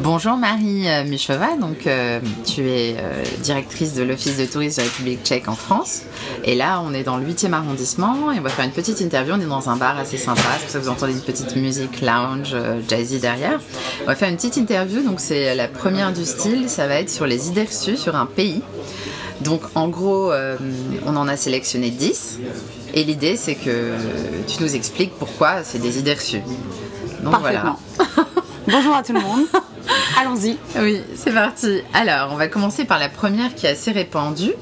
Bonjour Marie euh, Michova, donc euh, tu es euh, directrice de l'Office de tourisme de la République tchèque en France. Et là, on est dans le 8e arrondissement et on va faire une petite interview. On est dans un bar assez sympa, c'est pour ça que vous entendez une petite musique lounge, jazzy derrière? On va faire une petite interview, donc c'est la première du style, ça va être sur les idées reçues sur un pays. Donc en gros, on en a sélectionné 10 et l'idée c'est que tu nous expliques pourquoi c'est des idées reçues. Donc voilà. Bonjour à tout le monde. Allons-y. Oui, c'est parti. Alors, on va commencer par la première qui est assez répandue.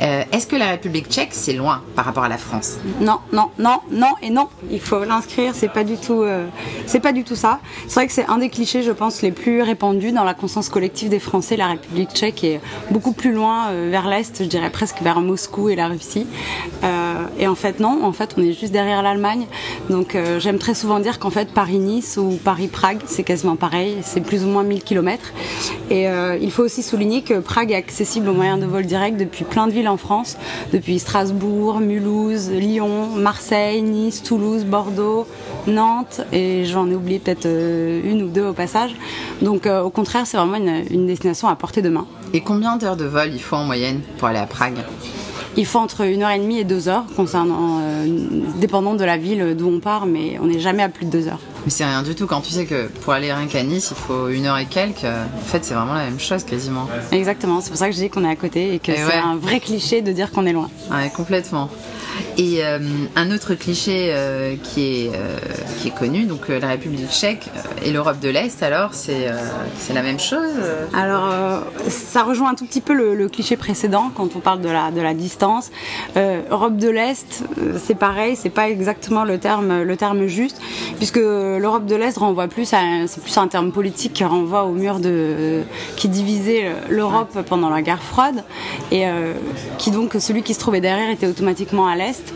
Euh, est-ce que la République tchèque, c'est loin par rapport à la France? Non, non, non, non et non. Il faut l'inscrire, c'est pas du tout, euh, c'est pas du tout ça. C'est vrai que c'est un des clichés, je pense, les plus répandus dans la conscience collective des Français. La République tchèque est beaucoup plus loin euh, vers l'est, je dirais presque vers Moscou et la Russie. Et en fait, non. En fait, on est juste derrière l'Allemagne. Donc, j'aime très souvent dire qu'en fait, Paris-Nice ou Paris-Prague, c'est quasiment pareil. C'est plus ou moins 1000 km. Et il faut aussi souligner que Prague est accessible au moyen de vol direct depuis plein de villes en France, depuis Strasbourg, Mulhouse, Lyon, Marseille, Nice, Toulouse, Bordeaux, Nantes, et j'en ai oublié peut-être euh, une ou deux au passage. Donc euh, au contraire, c'est vraiment une, destination à portée de main. Et combien d'heures de vol il faut en moyenne pour aller à Prague? Il faut entre une heure et demie et deux heures, concernant, euh, dépendant de la ville d'où on part, mais on n'est jamais à plus de deux heures. Mais c'est rien du tout quand tu sais que pour aller rien qu'à Nice, il faut une heure et quelques. En fait, c'est vraiment la même chose quasiment. Exactement, c'est pour ça que je dis qu'on est à côté et que c'est un vrai cliché de dire qu'on est loin. Ouais, complètement. Et euh, un autre cliché euh, qui, est, euh, qui est connu, donc la République tchèque et l'Europe de l'Est, alors c'est la même chose Alors ça rejoint un tout petit peu le, cliché précédent quand on parle de la, distance. Europe de l'Est, c'est pareil, c'est pas exactement le terme, le terme juste, puisque l'Europe de l'Est renvoie plus à c'est plus un terme politique qui renvoie au mur de qui divisait l'Europe pendant la guerre froide et qui donc celui qui se trouvait derrière était automatiquement à l'Est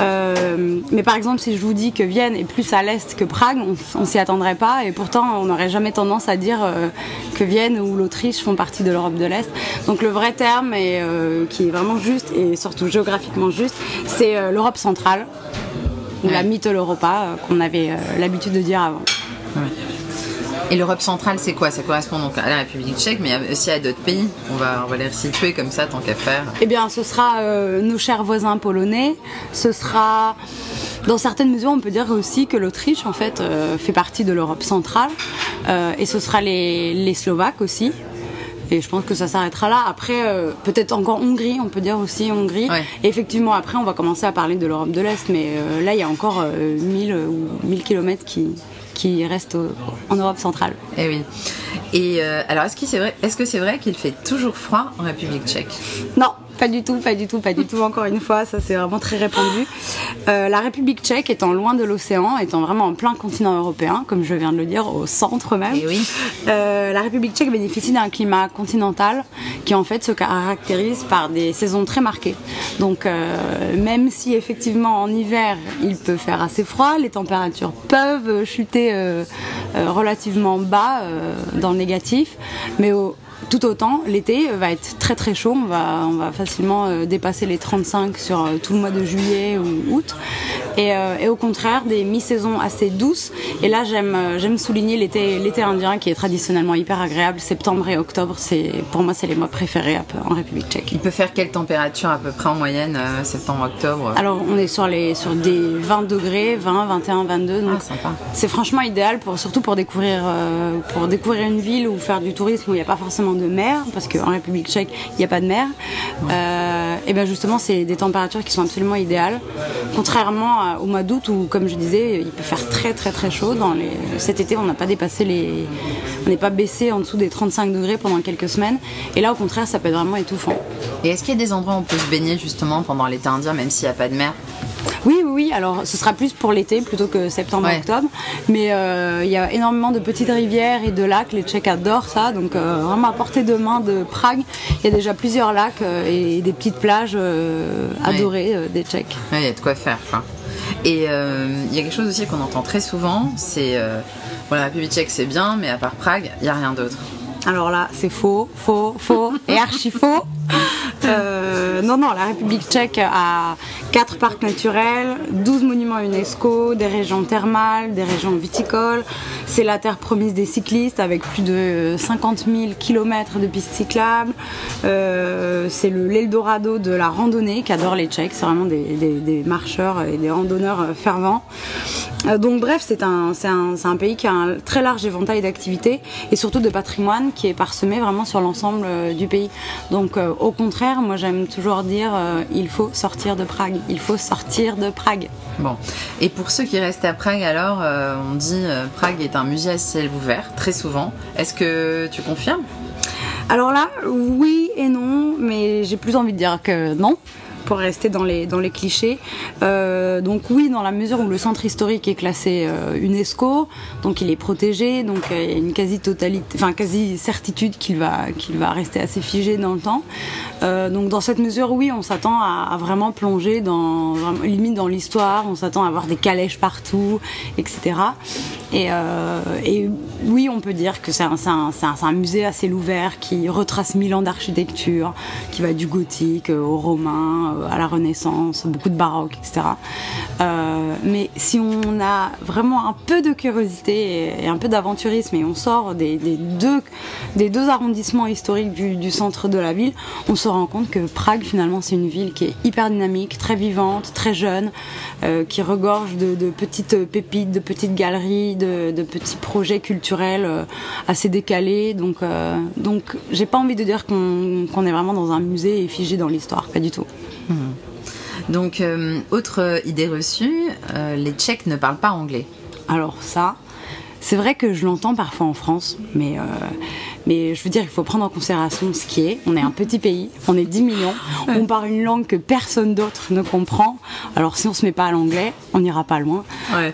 euh, mais par exemple, si je vous dis que Vienne est plus à l'est que Prague, on, s'y attendrait pas, et pourtant on n'aurait jamais tendance à dire euh, que Vienne ou l'Autriche font partie de l'Europe de l'Est. Donc le vrai terme, euh, qui est vraiment juste et surtout géographiquement juste, c'est l'Europe centrale, ou la Mittel Europa, qu'on avait l'habitude de dire avant. Et l'Europe centrale, c'est quoi? Ça correspond donc à la République tchèque, mais aussi à d'autres pays. On va, on va les resituer comme ça, tant qu'à faire. Eh bien, ce sera euh, nos chers voisins polonais. Ce sera, dans certaines mesures, on peut dire aussi que l'Autriche, en fait, euh, fait partie de l'Europe centrale. Euh, et ce sera les, les Slovaques aussi. Et je pense que ça s'arrêtera là. Après, peut-être encore Hongrie, on peut dire aussi Hongrie. Et effectivement, après, on va commencer à parler de l'Europe de l'Est, mais là, il y a encore 1000 ou 1000 kilomètres qui, qui reste en Europe centrale. Eh oui. Et euh, alors, est-ce que c'est vrai, est-ce que c'est vrai qu'il fait toujours froid en République tchèque? Non, pas du tout, pas du tout, pas du tout. Encore une fois, ça c'est vraiment très répandu. Euh, la République tchèque étant loin de l'océan, étant vraiment en plein continent européen, comme je viens de le dire, au centre même. Eh oui. Euh, la République tchèque bénéficie d'un climat continental qui en fait se caractérise par des saisons très marquées. Donc euh, même si effectivement en hiver il peut faire assez froid, les températures peuvent chuter relativement bas dans le négatif, mais au, tout autant, l'été va être très très chaud, on va, on va facilement euh, dépasser les 35 sur euh, tout le mois de juillet ou août. Et, euh, et au contraire, des mi-saisons assez douces. Et là, j'aime souligner l'été indien qui est traditionnellement hyper agréable. Septembre et octobre, c'est pour moi, c'est les mois préférés en République tchèque. Il peut faire quelle température à peu près en moyenne, septembre-octobre Alors, on est sur, les, sur des 20 degrés, 20, 21, 22. Donc ah, c'est franchement idéal, pour, surtout pour découvrir, pour découvrir une ville ou faire du tourisme où il n'y a pas forcément de mer, parce qu'en République tchèque, il n'y a pas de mer. Euh, et bien justement, c'est des températures qui sont absolument idéales. Contrairement au mois d'août où, comme je disais, il peut faire très très très chaud. Dans les... Cet été, on n'a pas dépassé les. On n'est pas baissé en dessous des 35 degrés pendant quelques semaines. Et là, au contraire, ça peut être vraiment étouffant. Et est-ce qu'il y a des endroits où on peut se baigner justement pendant l'été indien, même s'il n'y a pas de mer? Oui, oui, alors ce sera plus pour l'été plutôt que septembre-octobre. Mais euh, il y a énormément de petites rivières et de lacs. Les Tchèques adorent ça. Donc euh, vraiment à portée de main de Prague, il y a déjà plusieurs lacs euh, et des petites plages adorées des Tchèques. il y a de quoi faire. Et il y a quelque chose aussi qu'on entend très souvent, c'est voilà, la République tchèque c'est bien, mais à part Prague, il n'y a rien d'autre. Alors là, c'est faux, faux, faux et archi faux. Euh, non, non, la République tchèque a 4 parcs naturels, 12 monuments UNESCO, des régions thermales, des régions viticoles. C'est la terre promise des cyclistes avec plus de 50 000 km de pistes cyclables. Euh, c'est l'Eldorado de la randonnée qu'adorent les Tchèques. C'est vraiment des, des, marcheurs et des randonneurs fervents. Euh, donc bref, c'est un, un, un, pays qui a un très large éventail d'activités et surtout de patrimoine qui est parsemé vraiment sur l'ensemble euh, du pays. Donc euh, au contraire, moi j'aime toujours dire il faut sortir de Prague, il faut sortir de Prague. Bon, et pour ceux qui restent à Prague alors, on dit Prague est un musée à ciel ouvert très souvent. Est-ce que tu confirmes? Alors là, oui et non, mais j'ai plus envie de dire que non pour rester dans les, dans les clichés. Euh, donc oui, dans la mesure où le centre historique est classé euh, UNESCO, donc il est protégé, donc euh, il y a une quasi totalité, enfin quasi certitude qu'il va va rester assez figé dans le temps. donc dans cette mesure, oui, on s'attend à, vraiment plonger dans limite dans l'histoire, on s'attend à avoir des calèches partout, etc. Et, oui, on peut dire que c'est un, un, un, musée assez ouvert qui retrace mille ans d'architecture, qui va du gothique au romain, à la Renaissance, beaucoup de baroque, etc. Euh, mais si on a vraiment un peu de curiosité et, un peu d'aventurisme et on sort des, deux, des deux arrondissements historiques du, centre de la ville, on se rend compte que Prague finalement c'est une ville qui est hyper dynamique, très vivante, très jeune, euh, qui regorge de, petites pépites, de petites galeries, de, petits projets culturels assez décalés. Donc, donc j'ai pas envie de dire qu'on est vraiment dans un musée et figé dans l'histoire, pas du tout. Hmm. Donc, euh, autre idée reçue, euh, les Tchèques ne parlent pas anglais. Alors ça, c'est vrai que je l'entends parfois en France, mais, euh, mais je veux dire, il faut prendre en considération ce qui est. On est un petit pays, on est 10 millions, on parle une langue que personne d'autre ne comprend. Alors si on se met pas à l'anglais, on n'ira pas loin.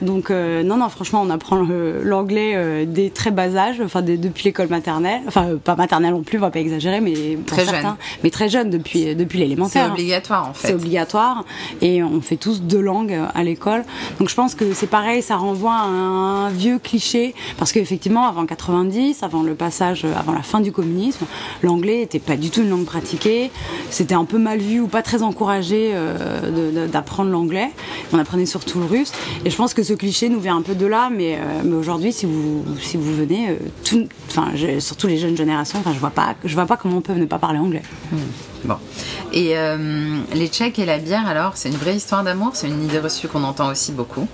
Donc euh, non, non, franchement, on apprend l'anglais euh, dès très bas âge, enfin depuis l'école maternelle, enfin pas maternelle non plus, on va pas exagérer, mais très jeune. mais très jeune depuis depuis l'élémentaire. C'est obligatoire en fait. C'est obligatoire et on fait tous deux langues à l'école. Donc je pense que c'est pareil, ça renvoie à un vieux cliché parce qu'effectivement, avant 90, avant le passage, avant la fin du communisme, l'anglais n'était pas du tout une langue pratiquée. C'était un peu mal vu ou pas très encouragé euh, d'apprendre l'anglais. On apprenait surtout le russe. Et je pense que ce cliché nous vient un peu de là, mais, euh, mais aujourd'hui, si vous, si vous venez, euh, enfin, surtout les jeunes générations, enfin, je vois pas, je vois pas comment on peut ne pas parler anglais. Hmm. Bon. Et les Tchèques et la bière, alors, c'est une vraie histoire d'amour C'est une idée reçue qu'on entend aussi beaucoup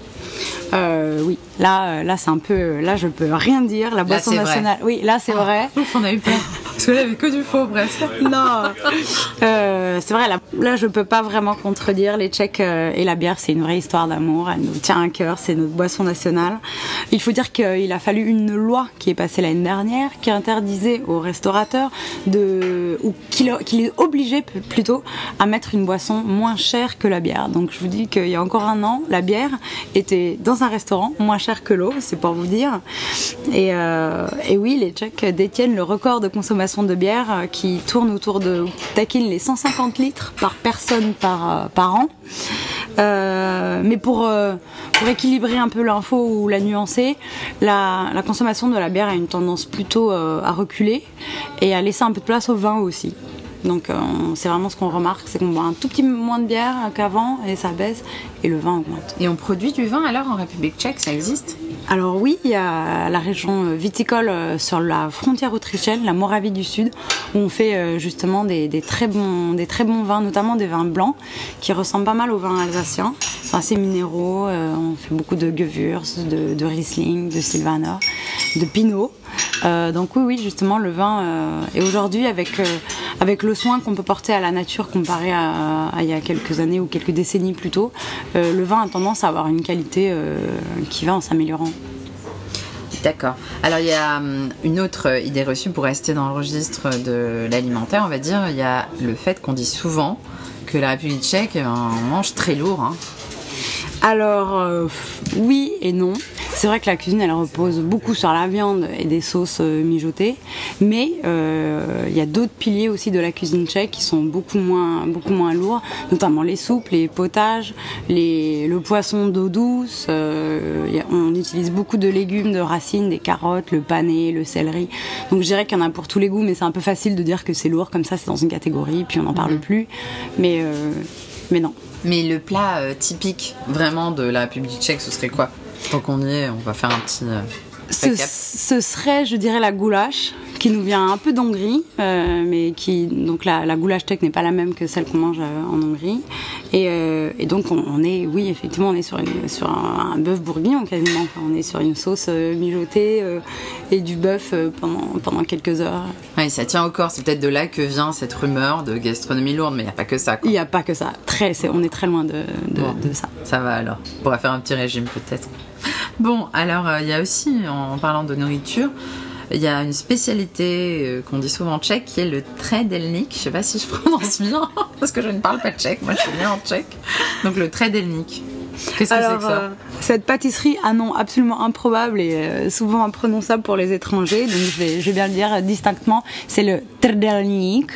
euh, oui, là, euh, là c'est un peu, là je peux rien dire. La boisson nationale, oui, là c'est ah, vrai. on a eu peur. Parce que là, il avait que du faux, bref. non, euh, c'est vrai. Là, là, je peux pas vraiment contredire les Tchèques et la bière. C'est une vraie histoire d'amour. Elle nous tient à cœur. C'est notre boisson nationale. Il faut dire qu'il a fallu une loi qui est passée l'année dernière, qui interdisait aux restaurateurs de, ou qui, les obligeait plutôt à mettre une boisson moins chère que la bière. Donc, je vous dis qu'il y a encore un an, la bière était dans un restaurant moins cher que l'eau, c'est pour vous dire. Et, euh, et, oui, les Tchèques détiennent le record de consommation de bière euh, qui tourne autour de taquine les 150 litres par personne par, euh, par an. mais pour, pour équilibrer un peu l'info ou la nuancer, la, la, consommation de la bière a une tendance plutôt à reculer et à laisser un peu de place au vin aussi. Donc c'est vraiment ce qu'on remarque, c'est qu'on boit un tout petit moins de bière qu'avant et ça baisse et le vin augmente. Et on produit du vin alors en République tchèque, ça existe? Alors oui, il y a la région viticole euh, sur la frontière autrichienne, la Moravie du Sud, où on fait euh, justement des, très, bons, des très bons vins, notamment des vins blancs, qui ressemblent pas mal aux vins alsaciens. C'est assez minéraux, euh, on fait beaucoup de Gewürz, de, Riesling, de Sylvaner, de Pinot. Euh, donc oui, oui, justement, le vin. Euh, et aujourd'hui, avec, avec le soin qu'on peut porter à la nature comparé à, il y a quelques années ou quelques décennies plus tôt, le vin a tendance à avoir une qualité qui va en s'améliorant. D'accord. Alors il y a hum, une autre idée reçue pour rester dans le registre de l'alimentaire, on va dire, il y a le fait qu'on dit souvent que la République tchèque on mange très lourd. Hein. Alors oui et non. C'est vrai que la cuisine, elle repose beaucoup sur la viande et des sauces euh, mijotées, mais euh, il y a d'autres piliers aussi de la cuisine tchèque qui sont beaucoup moins, beaucoup moins lourds, notamment les soupes, les potages, les, le poisson d'eau douce. euh, a- on utilise beaucoup de légumes, de racines, des carottes, le pané, le céleri. Donc je dirais qu'il y en a pour tous les goûts, mais c'est un peu facile de dire que c'est lourd comme ça, c'est dans une catégorie, puis on n'en parle plus. Mais, euh, mais non. Mais le plat euh, typique vraiment de la République tchèque, ce serait quoi? Tant qu'on y est, on va faire un petit euh, Ce, serait, je dirais, la goulash, qui nous vient un peu d'Hongrie, euh, mais qui donc la, la goulash tchèque n'est pas la même que celle qu'on mange euh, en Hongrie. Et, euh, et donc on, on est, oui, effectivement, on est sur, une, sur un, un bœuf bourguignon quasiment. Enfin, on est sur une sauce mijotée euh, et du bœuf pendant pendant quelques heures. Ouais, ça tient au corps. C'est peut-être de là que vient cette rumeur de gastronomie lourde, mais il n'y a pas que ça. Il n'y a pas que ça. Très, on est très loin de, de, Bon. de ça. Ça va alors. On pourra faire un petit régime peut-être. Bon, alors euh, il y a aussi, en parlant de nourriture, il y a une spécialité euh, qu'on dit souvent tchèque qui est le tredelnik. Je sais pas si je prononce bien parce que je ne parle pas tchèque. Moi, je suis née en tchèque. Donc le tredelnik. Qu'est-ce que c'est que ça euh, cette pâtisserie a un nom absolument improbable et souvent imprononçable pour les étrangers, donc je vais, je vais bien le dire distinctement, c'est le trdelnik.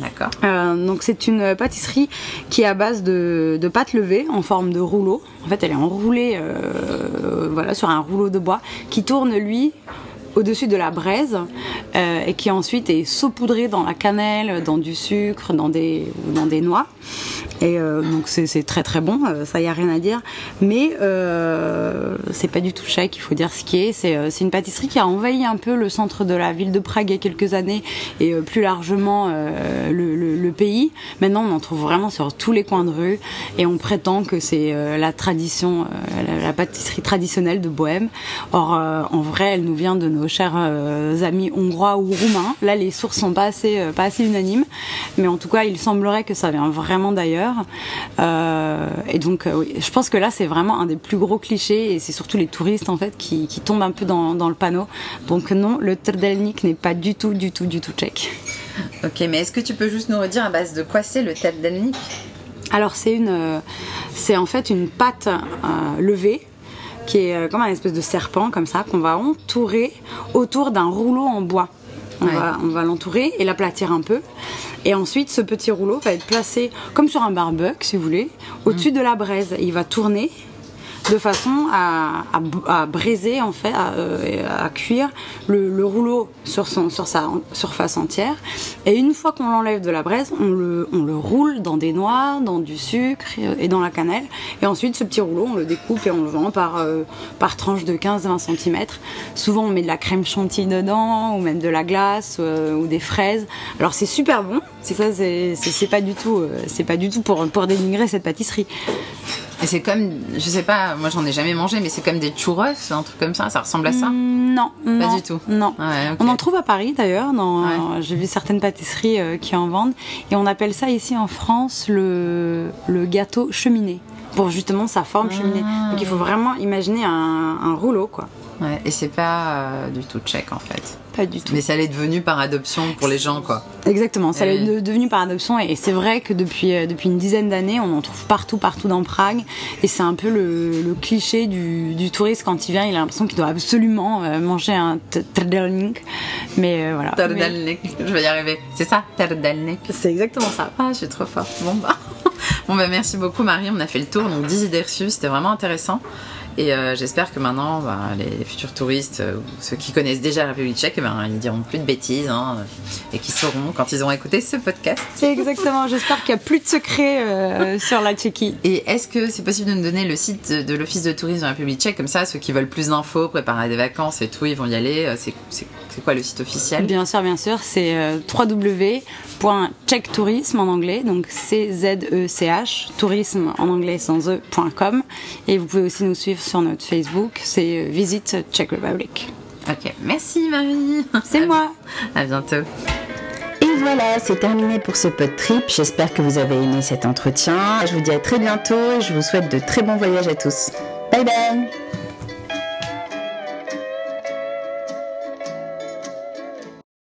D'accord. Euh, donc c'est une pâtisserie qui est à base de, de pâte levée en forme de rouleau. En fait, elle est enroulée euh, voilà, sur un rouleau de bois qui tourne lui au-dessus de la braise euh, et qui ensuite est saupoudré dans la cannelle, dans du sucre, dans des, dans des noix. Et euh, donc c'est très très bon, euh, ça y a rien à dire. Mais euh, c'est pas du tout tchèque, il faut dire ce qui est. C'est une pâtisserie qui a envahi un peu le centre de la ville de Prague il y a quelques années et plus largement le, pays. Maintenant, on en trouve vraiment sur tous les coins de rue et on prétend que c'est la tradition, la, la pâtisserie traditionnelle de Bohème. Or, en vrai, elle nous vient de nos chers amis hongrois ou roumains. Là, les sources sont pas assez, pas assez unanimes, mais en tout cas, il semblerait que ça vient vraiment d'ailleurs. Euh, et donc, euh, oui, je pense que là, c'est vraiment un des plus gros clichés et c'est surtout les touristes en fait qui, qui tombent un peu dans, dans le panneau. Donc non, le trdelnik n'est pas du tout, du tout, du tout tchèque. Ok, mais est-ce que tu peux juste nous redire à base de quoi c'est le tredelnik Alors c'est une, euh, c'est en fait une pâte euh, levée qui est comme un espèce de serpent comme ça qu'on va entourer autour d'un rouleau en bois. On Ouais. va, l'entourer et l'aplatir un peu. Et ensuite, ce petit rouleau va être placé comme sur un barbecue, si vous voulez, au-dessus de la braise. Il va tourner de façon à, à, à braiser en fait, à, euh, cuire le, le rouleau sur, son, sur sa surface entière. Et une fois qu'on l'enlève de la braise, on le, on le roule dans des noix, dans du sucre et, et dans la cannelle. Et ensuite, ce petit rouleau, on le découpe et on le vend par, euh, par de 15-20 cm. Souvent, on met de la crème chantilly dedans, ou même de la glace, euh, ou des fraises. Alors, c'est super bon. C'est ça, c'est pas du tout, euh, c'est pas du tout pour, pour dénigrer cette pâtisserie. Et c'est comme, je sais pas, moi j'en ai jamais mangé, mais c'est comme des churros, un truc comme ça, ça ressemble à ça Mm, Non, non, du tout. Non. Ouais. On en trouve à Paris d'ailleurs. Ouais. J'ai vu certaines pâtisseries euh, qui en vendent et on appelle ça ici en France le, le gâteau cheminée pour justement sa forme cheminée. Ah. Donc il faut vraiment imaginer un, un rouleau quoi. Ouais, et c'est pas euh, du tout tchèque en fait. Pas du tout. Mais ça l'est devenu par adoption pour les gens quoi. Exactement, ça Et- est de- devenu par adoption et c'est vrai que depuis, euh, depuis une dizaine d'années, on en trouve partout, partout dans Prague et c'est un peu le, le cliché du, du touriste quand il vient, il a l'impression qu'il doit absolument euh, manger un trdelnik. Mais euh, voilà. Mais Tardalnik, je vais y arriver. C'est ça, Tardalnik. C'est exactement ça. Ah, je suis trop fort. Bon bah. Bon bah merci beaucoup Marie, on a fait le tour, donc 10 idées reçues, c'était vraiment intéressant. Et euh, j'espère que maintenant, bah, les futurs touristes, euh, ceux qui connaissent déjà la République tchèque, eh ben, ils diront plus de bêtises hein, et qui sauront quand ils auront écouté ce podcast. C'est exactement. J'espère qu'il n'y a plus de secrets euh, sur la Tchéquie. Et est-ce que c'est possible de nous donner le site de, l'Office de tourisme de la République tchèque? Comme ça, ceux qui veulent plus d'infos, préparer des vacances et tout, ils vont y aller. Euh, C'est quoi le site officiel? Bien sûr, bien sûr, c'est euh, www.tchèquetourisme en anglais, donc C-Z-E-C-H, tourisme en anglais sans e.com. Et vous pouvez aussi nous suivre sur notre Facebook, c'est euh, Visit Czech Republic. Ok, merci Marie. C'est moi. À bientôt. Et voilà, c'est terminé pour ce pod trip. J'espère que vous avez aimé cet entretien. Je vous dis à très bientôt et je vous souhaite de très bons voyages à tous. Bye bye